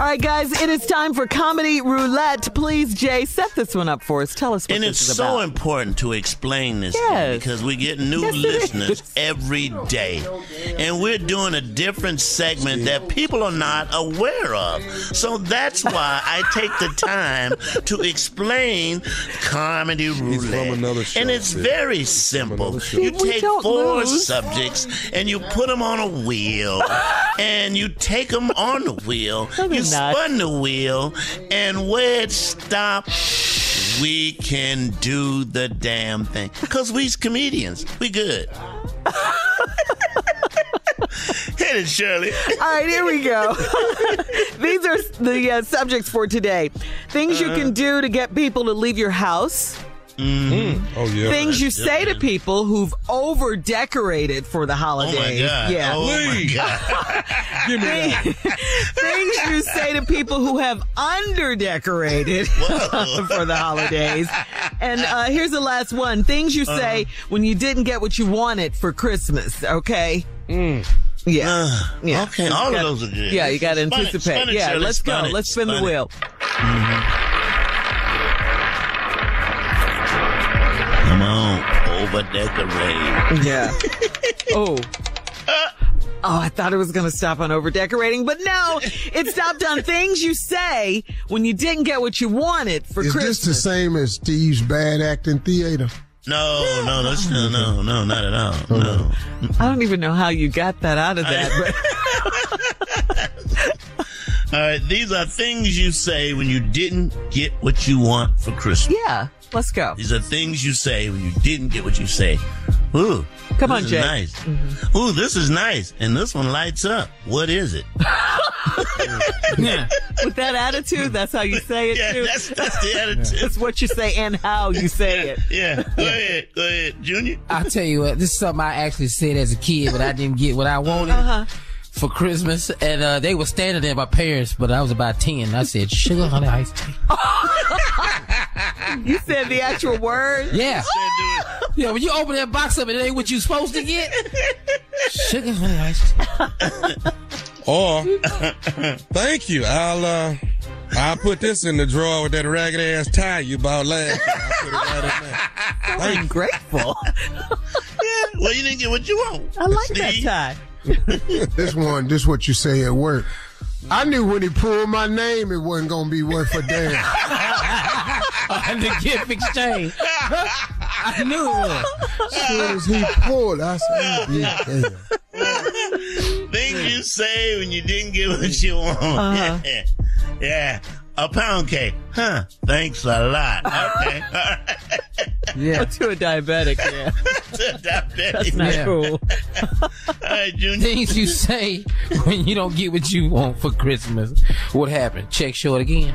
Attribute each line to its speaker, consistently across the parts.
Speaker 1: All right, guys, it is time for comedy roulette. Please, Jay, set this one up for us. Tell us what
Speaker 2: and
Speaker 1: this
Speaker 2: it's
Speaker 1: is
Speaker 2: so
Speaker 1: about.
Speaker 2: important to explain this
Speaker 1: Yes.
Speaker 2: thing because we get new
Speaker 1: Yes,
Speaker 2: listeners every day. And we're doing a different segment that people are not aware of. So that's why I take the time to explain comedy roulette.
Speaker 3: another show,
Speaker 2: and it's
Speaker 3: Sid.
Speaker 2: very simple. You take four
Speaker 1: lose.
Speaker 2: subjects and you put them on a wheel and you take them on the wheel. You
Speaker 1: not.
Speaker 2: spun the wheel and where it stops we can do the damn thing. Because we's comedians. We good. Hit it, Shirley.
Speaker 1: All right, here we go. These are the uh, subjects for today. Things you
Speaker 2: Uh.
Speaker 1: can do to get people to leave your house.
Speaker 3: Oh yeah.
Speaker 1: Things you
Speaker 2: that's
Speaker 1: say to people who've over decorated for the
Speaker 2: Oh
Speaker 1: holidays.
Speaker 2: my God.
Speaker 1: Yeah.
Speaker 2: Oh my God.
Speaker 3: Give me that.
Speaker 1: Things you say to people who have under decorated for the holidays. And uh, here's the last one. Things you say
Speaker 2: Uh-huh.
Speaker 1: when you didn't get what you wanted for Christmas, okay? Yeah.
Speaker 2: Uh,
Speaker 1: Yeah.
Speaker 2: Okay,
Speaker 1: You
Speaker 2: all of
Speaker 1: got-
Speaker 2: those are good.
Speaker 1: Yeah, you got to anticipate.
Speaker 2: it,
Speaker 1: yeah,
Speaker 2: Shirley,
Speaker 1: let's go.
Speaker 2: it,
Speaker 1: Let's spin the
Speaker 2: spun it.
Speaker 1: wheel.
Speaker 2: Come over decorate.
Speaker 1: Yeah. oh. Oh, I thought it was going to stop on over decorating, but no, it stopped on things you say when you didn't get what you wanted for
Speaker 4: Is
Speaker 1: Christmas.
Speaker 4: this the same as Steve's bad acting theater?
Speaker 2: No, no, no, no, no, no, not at all. Oh, no.
Speaker 1: I don't even know how you got that out of that, but
Speaker 2: All right, these are things you say when you didn't get what you want for Christmas.
Speaker 1: yeah, let's go.
Speaker 2: These are things you say when you didn't get what you say. Ooh,
Speaker 1: Come on,
Speaker 2: is
Speaker 1: Jay.
Speaker 2: Nice. Ooh, this is nice, and this one lights up. What is it?
Speaker 1: With that attitude, that's how you say it
Speaker 2: Yeah,
Speaker 1: too.
Speaker 2: that's that's the attitude.
Speaker 1: That's what you say and how you say it.
Speaker 2: Yeah, go ahead, go ahead, Junior.
Speaker 5: I'll tell you what, this is something I actually said as a kid, but I didn't get what I wanted
Speaker 1: Uh-huh.
Speaker 5: for Christmas. And uh, they were standing there, my parents, but I was about 10. I said, sugar, honey, iced tea.
Speaker 1: You said the actual word.
Speaker 5: Yeah. Yeah, when you open that box up and it ain't what you supposed to get. Sugar, honey, iced tea.
Speaker 3: Or thank you. I'll uh I'll put this in the drawer with that ragged ass tie you bought last year. I'll put it right in there.
Speaker 1: I'm grateful.
Speaker 2: Yeah, well, you didn't get what you want.
Speaker 1: I like that tie.
Speaker 4: This one, this what you say at work. I knew when he pulled my name, it wasn't gonna be worth a damn.
Speaker 5: And the gift exchange. I knew it was.
Speaker 4: As soon as he pulled, I said, yeah, damn.
Speaker 2: Things you say when you didn't get what you want.
Speaker 1: Uh-huh.
Speaker 2: Yeah. yeah. A pound cake. Huh. Thanks a lot. Okay. All right.
Speaker 5: Yeah.
Speaker 1: to a diabetic, yeah. That's not
Speaker 5: Yeah.
Speaker 1: cool.
Speaker 2: All right, Junior.
Speaker 5: Things you say when you don't get what you want for Christmas. What happened? Check short again.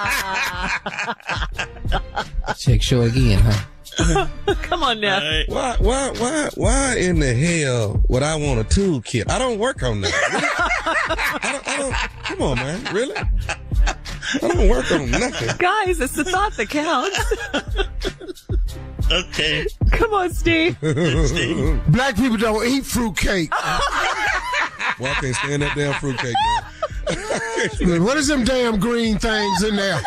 Speaker 5: Check show again, huh?
Speaker 1: Come on now.
Speaker 3: Why, why, why, why in the hell would I want a toolkit? I don't work on that. I don't, I don't, come on, man. Really? I don't work on nothing.
Speaker 1: Guys, it's the thought that counts.
Speaker 2: Okay.
Speaker 1: Come on, Steve.
Speaker 4: Black people don't eat fruitcake.
Speaker 3: Well, I can't stand that damn fruitcake, man.
Speaker 4: what is them damn green things in there?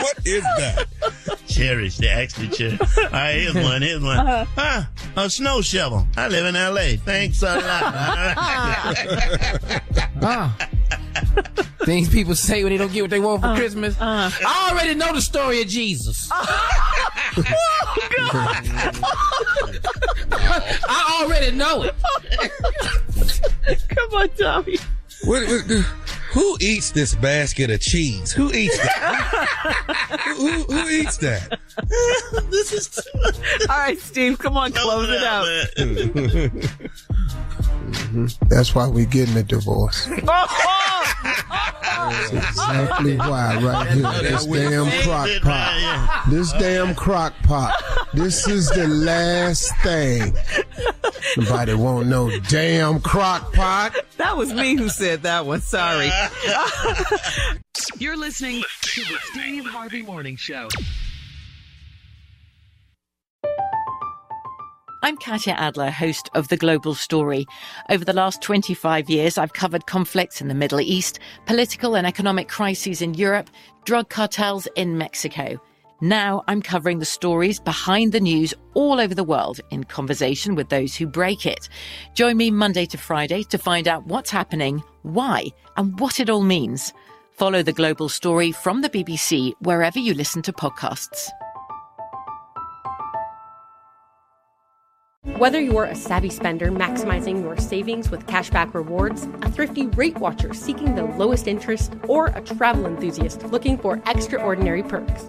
Speaker 3: what is that?
Speaker 2: Cherries. They actually cherries. All right, here's one. Here's one.
Speaker 1: Uh-huh.
Speaker 2: Ah, a snow shovel. I live in L.A. Thanks a lot.
Speaker 5: Ah. Things people say when they don't get what they want for Christmas. I already know the story of Jesus. I already know it.
Speaker 1: Come on, Tommy.
Speaker 3: What, what, who eats this basket of cheese? Who eats that? who, who, who eats that?
Speaker 2: this is too
Speaker 1: All right, Steve, come on, close it out. Mm-hmm.
Speaker 4: That's why we're getting a divorce. Oh, oh, oh. That's exactly why right here. This damn crock pot. This damn crock pot. This is the last thing. Nobody want no damn crock pot.
Speaker 1: That was me who said that one. Sorry. You're listening to the Steve Harvey Morning Show.
Speaker 6: I'm Katya Adler, host of The Global Story. Over the last 25 years, I've covered conflicts in the Middle East, political and economic crises in Europe, drug cartels in Mexico. Now I'm covering the stories behind the news all over the world in conversation with those who break it. Join me Monday to Friday to find out what's happening, why, and what it all means. Follow The Global Story from the BBC wherever you listen to podcasts.
Speaker 7: Whether you're a savvy spender maximizing your savings with cashback rewards, a thrifty rate watcher seeking the lowest interest, or a travel enthusiast looking for extraordinary perks,